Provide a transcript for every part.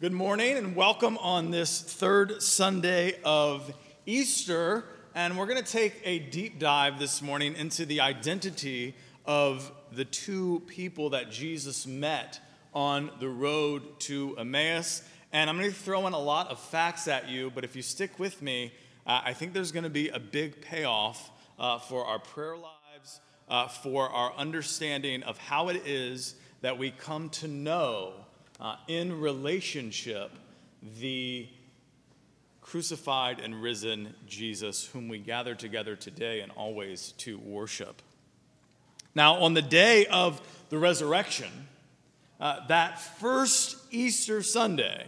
Good morning and welcome on this third Sunday of Easter. And we're going to take a deep dive this morning into the identity of the two people that Jesus met on the road to Emmaus. And I'm going to throw in a lot of facts at you, but if you stick with me, uh, I think there's going to be a big payoff uh, for our prayer lives, uh, for our understanding of how it is that we come to know uh, in relationship the crucified and risen Jesus, whom we gather together today and always to worship. Now, on the day of the resurrection, uh, that first Easter Sunday,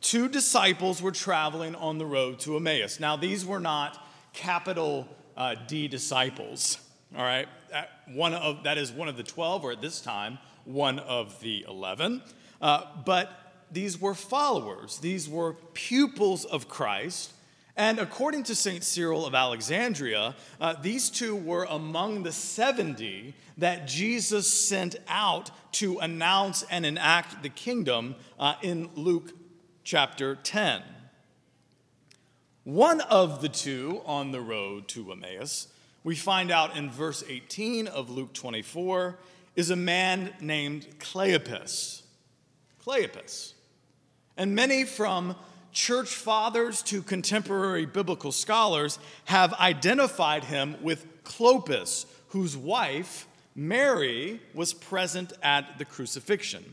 two disciples were traveling on the road to Emmaus. Now, these were not capital uh, D disciples, all right? That, one of, that is one of the 12, or at this time, one of the 11. Uh, but these were followers, these were pupils of Christ. And according to St. Cyril of Alexandria, uh, these two were among the 70 that Jesus sent out to announce and enact the kingdom uh, in Luke chapter 10. One of the two on the road to Emmaus, we find out in verse 18 of Luke 24, is a man named Cleopas. Cleopas. And many from church fathers to contemporary biblical scholars have identified him with Clopas, whose wife, Mary, was present at the crucifixion.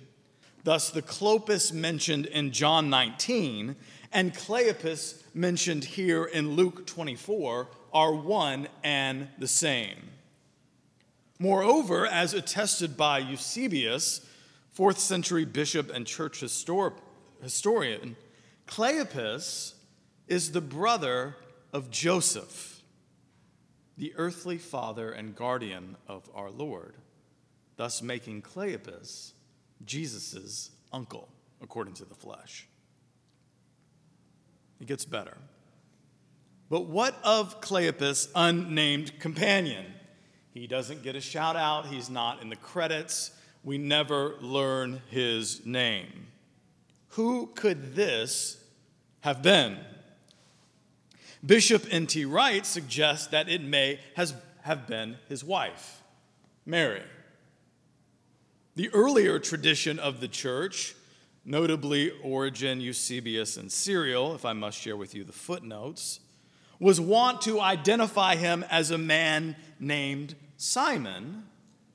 Thus, the Clopas mentioned in John 19 and Cleopas mentioned here in Luke 24 are one and the same. Moreover, as attested by Eusebius, fourth century bishop and church histor- historian, Cleopas is the brother of Joseph, the earthly father and guardian of our Lord, thus making Cleopas Jesus' uncle, according to the flesh. It gets better. But what of Cleopas' unnamed companion? He doesn't get a shout out, he's not in the credits. We never learn his name. Who could this have been? Bishop N.T. Wright suggests that it may has, have been his wife, Mary. The earlier tradition of the church, notably Origen, Eusebius, and Cyril, if I must share with you the footnotes, was wont to identify him as a man named Simon,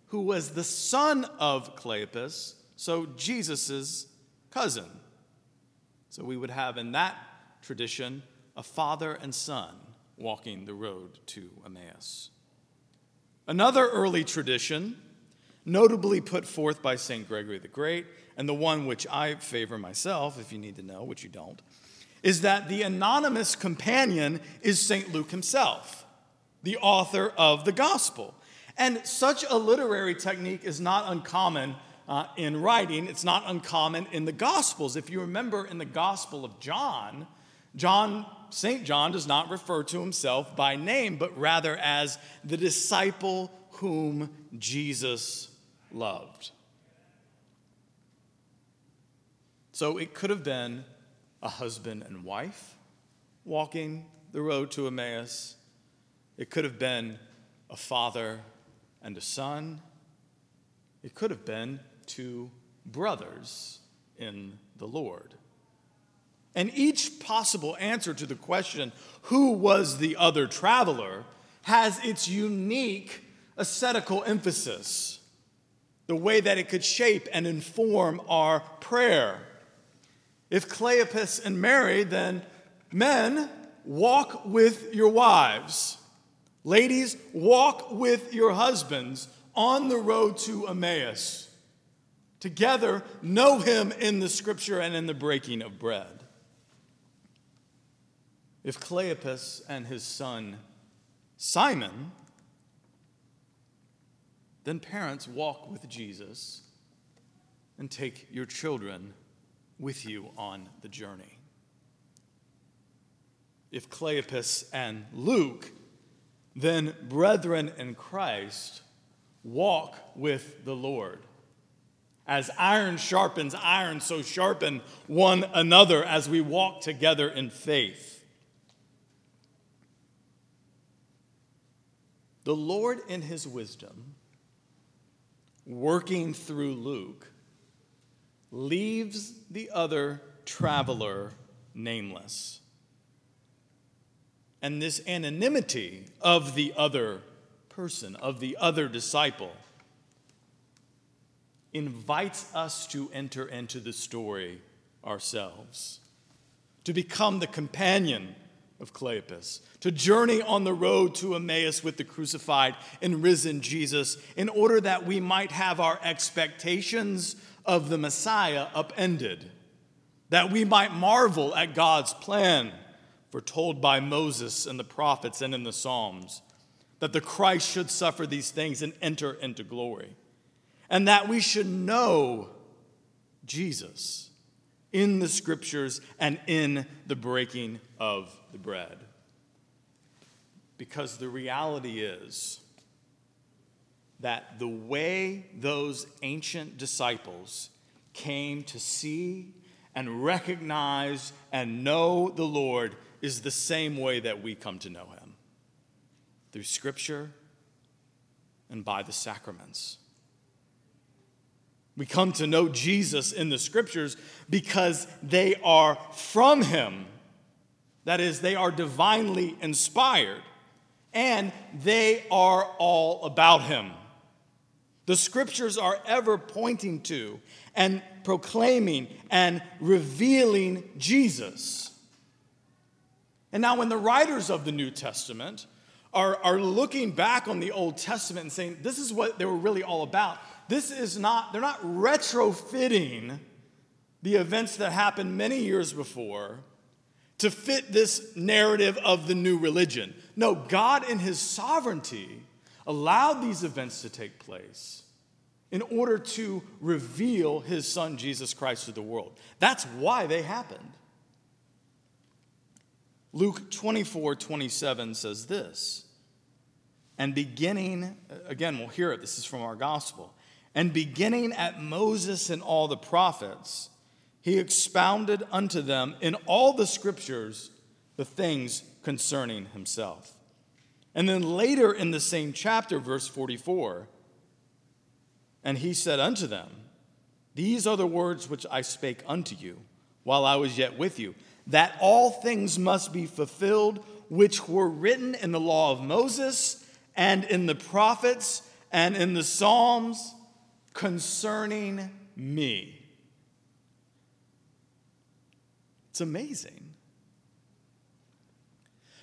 who was the son of Cleopas, so Jesus' cousin. So we would have in that tradition a father and son walking the road to Emmaus. Another early tradition, notably put forth by St. Gregory the Great, and the one which I favor myself, if you need to know, which you don't, is that the anonymous companion is St. Luke himself, the author of the gospel. And such a literary technique is not uncommon uh, in writing, it's not uncommon in the Gospels. If you remember in the Gospel of John, John, St. John does not refer to himself by name, but rather as the disciple whom Jesus loved. So it could have been a husband and wife walking the road to Emmaus. It could have been a father and a son. It could have been two brothers in the Lord. And each possible answer to the question, who was the other traveler, has its unique ascetical emphasis, the way that it could shape and inform our prayer. If Cleopas and Mary, then men, walk with your wives. Ladies, walk with your husbands on the road to Emmaus. Together, know him in the scripture and in the breaking of bread. If Cleopas and his son Simon, then parents walk with Jesus and take your children with you on the journey. If Cleopas and Luke then, brethren in Christ, walk with the Lord As iron sharpens iron, so sharpen one another as we walk together in faith. The Lord, in his wisdom, working through Luke, leaves the other traveler nameless. And this anonymity of the other person, of the other disciple, invites us to enter into the story ourselves, to become the companion of Cleopas, to journey on the road to Emmaus with the crucified and risen Jesus, in order that we might have our expectations of the Messiah upended, that we might marvel at God's plan foretold by Moses and the prophets and in the Psalms, that the Christ should suffer these things and enter into glory, and that we should know Jesus in the scriptures and in the breaking of the bread. Because the reality is that the way those ancient disciples came to see and recognize and know the Lord is the same way that we come to know him through scripture and by the sacraments. We come to know Jesus in the scriptures because they are from him. That is, they are divinely inspired and they are all about him. The scriptures are ever pointing to and proclaiming and revealing Jesus. And now, when the writers of the New Testament are, are looking back on the Old Testament and saying, this is what they were really all about, this is not, they're not retrofitting the events that happened many years before to fit this narrative of the new religion. No, God, in His sovereignty, allowed these events to take place in order to reveal His Son, Jesus Christ, to the world. That's why they happened. Luke 24 27 says this, and beginning, again, we'll hear it, this is from our gospel, and beginning at Moses and all the prophets, he expounded unto them in all the scriptures the things concerning himself. And then later in the same chapter, verse 44, and he said unto them, These are the words which I spake unto you while I was yet with you, that all things must be fulfilled which were written in the law of Moses and in the prophets and in the Psalms concerning me. It's amazing.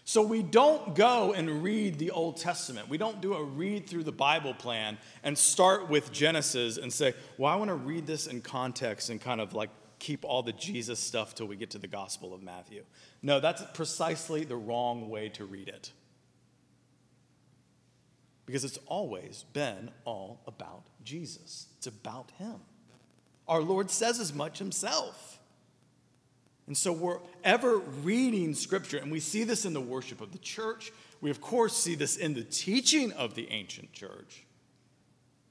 So we don't go and read the Old Testament. We don't do a read through the Bible plan and start with Genesis and say, well, I want to read this in context and kind of like keep all the Jesus stuff till we get to the Gospel of Matthew. No, that's precisely the wrong way to read it. Because it's always been all about Jesus, it's about Him. Our Lord says as much Himself. And so we're ever reading scripture, and we see this in the worship of the church. We, of course, see this in the teaching of the ancient church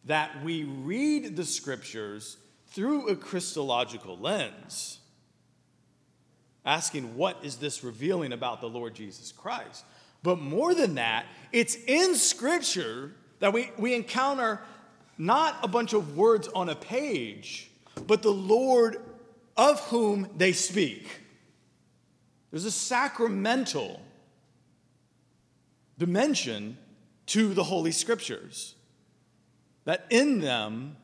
that we read the scriptures through a Christological lens, asking, What is this revealing about the Lord Jesus Christ? But more than that, it's in scripture that we, we encounter not a bunch of words on a page, but the Lord of whom they speak. There's a sacramental dimension to the Holy Scriptures, that in them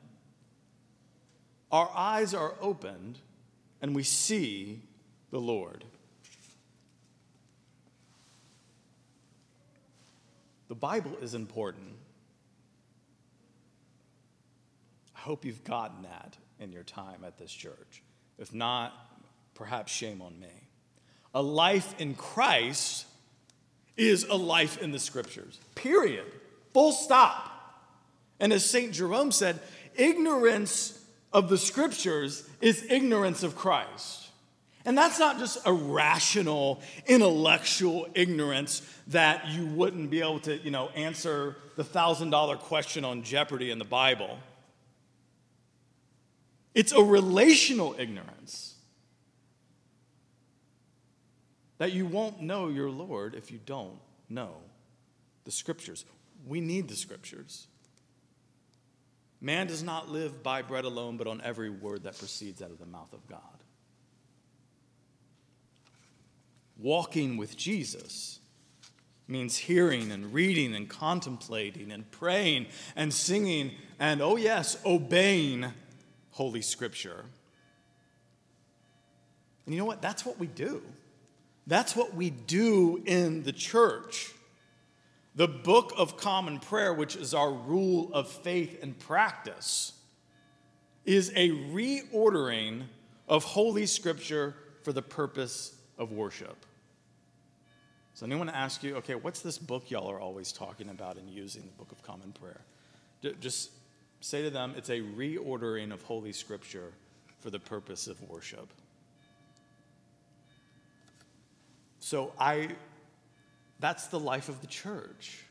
our eyes are opened and we see the Lord. The Bible is important. I hope you've gotten that in your time at this church. If not, perhaps shame on me. A life in Christ is a life in the scriptures, period. Full stop. And as St. Jerome said, ignorance of the scriptures is ignorance of Christ. And that's not just a rational, intellectual ignorance that you wouldn't be able to, you know, answer the thousand dollar question on Jeopardy in the Bible. It's a relational ignorance that you won't know your Lord if you don't know the scriptures. We need the scriptures. Man does not live by bread alone, but on every word that proceeds out of the mouth of God. Walking with Jesus means hearing and reading and contemplating and praying and singing and, oh yes, obeying Holy Scripture. And you know what? That's what we do. That's what we do in the church. The Book of Common Prayer, which is our rule of faith and practice, is a reordering of Holy Scripture for the purpose of worship. So, anyone ask you, okay, what's this book y'all are always talking about and using, the Book of Common Prayer? Just say to them, it's a reordering of Holy Scripture for the purpose of worship. So, I, that's the life of the church.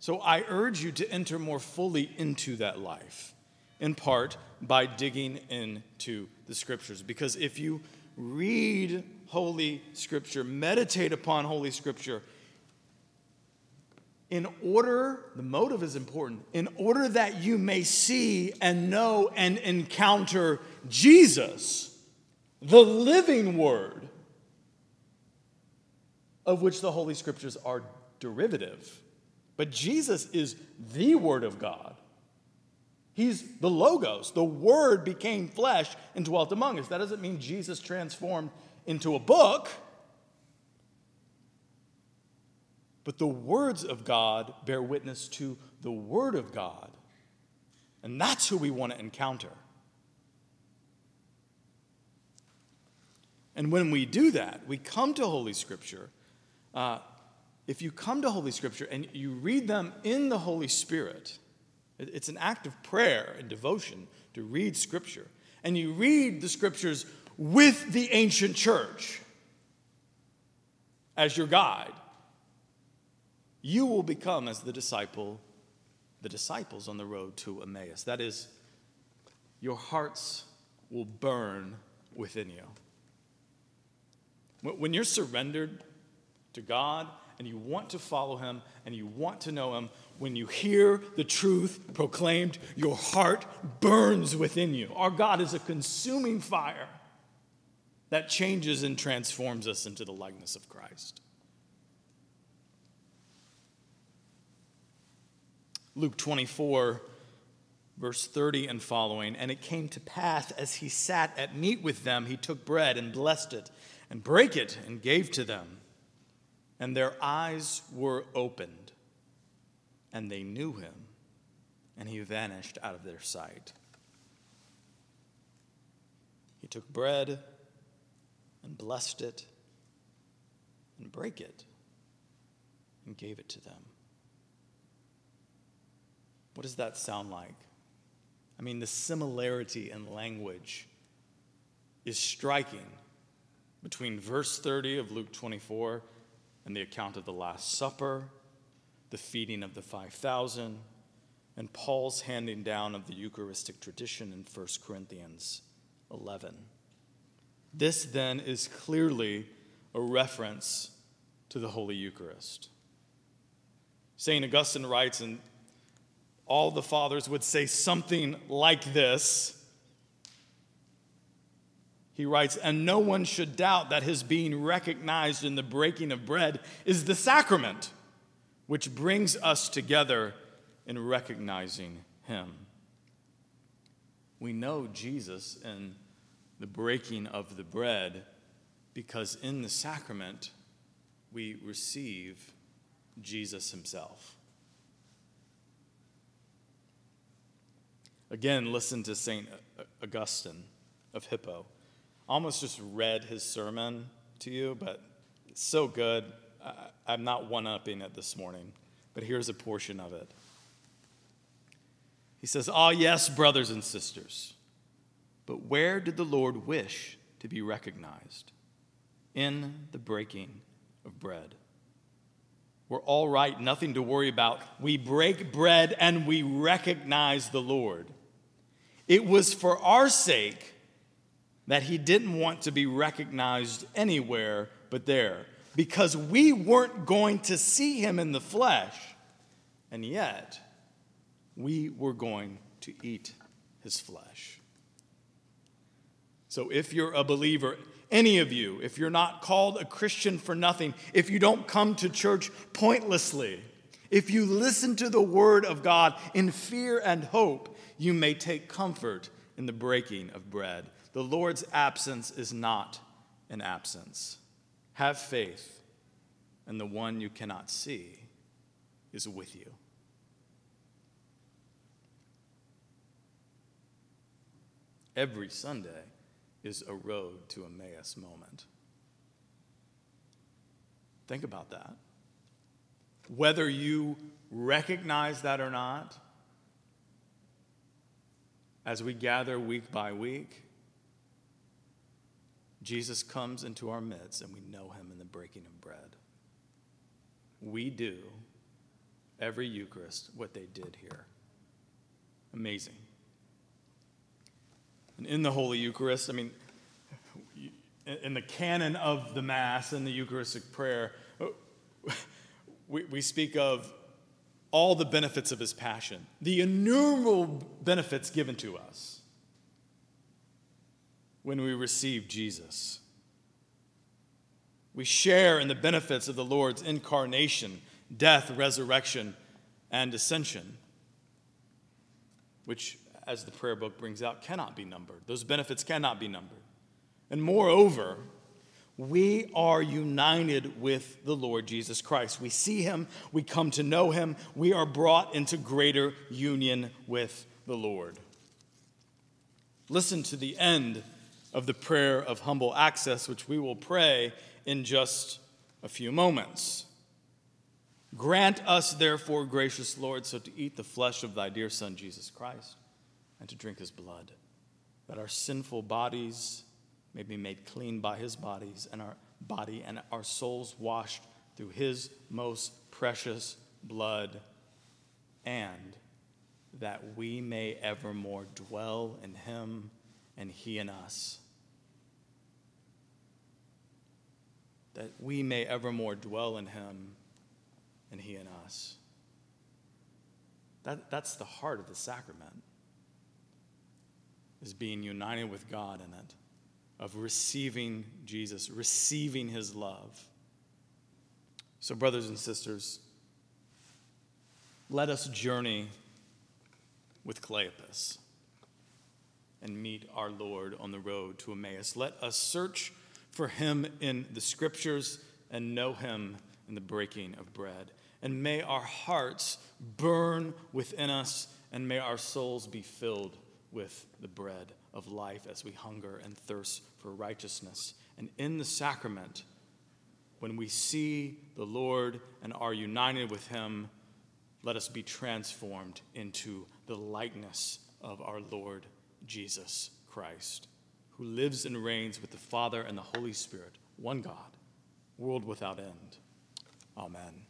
So, I urge you to enter more fully into that life, in part by digging into the Scriptures. Because if you read Holy Scripture, meditate upon Holy Scripture. In order, the motive is important, in order that you may see and know and encounter Jesus, the living Word, of which the Holy Scriptures are derivative. But Jesus is the Word of God. He's the Logos. The Word became flesh and dwelt among us. That doesn't mean Jesus transformed into a book, but the words of God bear witness to the Word of God. And that's who we want to encounter. And when we do that, we come to Holy Scripture. Uh, if you come to Holy Scripture and you read them in the Holy Spirit, it's an act of prayer and devotion to read Scripture. And you read the Scriptures with the ancient church as your guide, you will become as the disciple, the disciples on the road to Emmaus. That is, your hearts will burn within you. When you're surrendered to God and you want to follow Him and you want to know Him, when you hear the truth proclaimed, your heart burns within you. Our God is a consuming fire that changes and transforms us into the likeness of Christ. Luke 24, verse 30 and following. And it came to pass as he sat at meat with them, he took bread and blessed it and brake it and gave to them. And their eyes were opened, and they knew him, and he vanished out of their sight. He took bread and blessed it and break it and gave it to them. What does that sound like? I mean, the similarity in language is striking between verse 30 of Luke 24 and the account of the Last Supper, the feeding of the 5,000, and Paul's handing down of the Eucharistic tradition in 1 Corinthians 11. This then is clearly a reference to the Holy Eucharist. St. Augustine writes, and all the fathers would say something like this. He writes, and no one should doubt that his being recognized in the breaking of bread is the sacrament which brings us together in recognizing him. We know Jesus in the breaking of the bread because in the sacrament we receive Jesus himself. Again, listen to St. Augustine of Hippo. Almost just read his sermon to you, but it's so good. I'm not one upping it this morning, but here's a portion of it. He says, Ah, yes, brothers and sisters. But where did the Lord wish to be recognized? In the breaking of bread. We're all right, nothing to worry about. We break bread and we recognize the Lord. It was for our sake that he didn't want to be recognized anywhere but there, because we weren't going to see him in the flesh, and yet we were going to eat his flesh. So if you're a believer, any of you, if you're not called a Christian for nothing, if you don't come to church pointlessly, if you listen to the word of God in fear and hope, you may take comfort in the breaking of bread. The Lord's absence is not an absence. Have faith, and the one you cannot see is with you. Every Sunday, is a road to Emmaus moment. Think about that. Whether you recognize that or not, as we gather week by week, Jesus comes into our midst and we know him in the breaking of bread. We do every Eucharist what they did here. Amazing. And in the Holy Eucharist, I mean, in the canon of the Mass and the Eucharistic prayer, we, we speak of all the benefits of his passion, the innumerable benefits given to us when we receive Jesus. We share in the benefits of the Lord's incarnation, death, resurrection, and ascension, which as the prayer book brings out, cannot be numbered. Those benefits cannot be numbered. And moreover, we are united with the Lord Jesus Christ. We see him, we come to know him, we are brought into greater union with the Lord. Listen to the end of the prayer of humble access, which we will pray in just a few moments. Grant us, therefore, gracious Lord, so to eat the flesh of thy dear Son, Jesus Christ and to drink his blood, that our sinful bodies may be made clean by his bodies and our body and our souls washed through his most precious blood, and that we may evermore dwell in him and he in us. That we may evermore dwell in him and he in us. That, that's the heart of the sacrament is being united with God in it, of receiving Jesus, receiving his love. So, brothers and sisters, let us journey with Cleopas and meet our Lord on the road to Emmaus. Let us search for him in the scriptures and know him in the breaking of bread. And may our hearts burn within us, and may our souls be filled with the bread of life as we hunger and thirst for righteousness. And in the sacrament, when we see the Lord and are united with Him, let us be transformed into the likeness of our Lord Jesus Christ, who lives and reigns with the Father and the Holy Spirit, one God, world without end. Amen.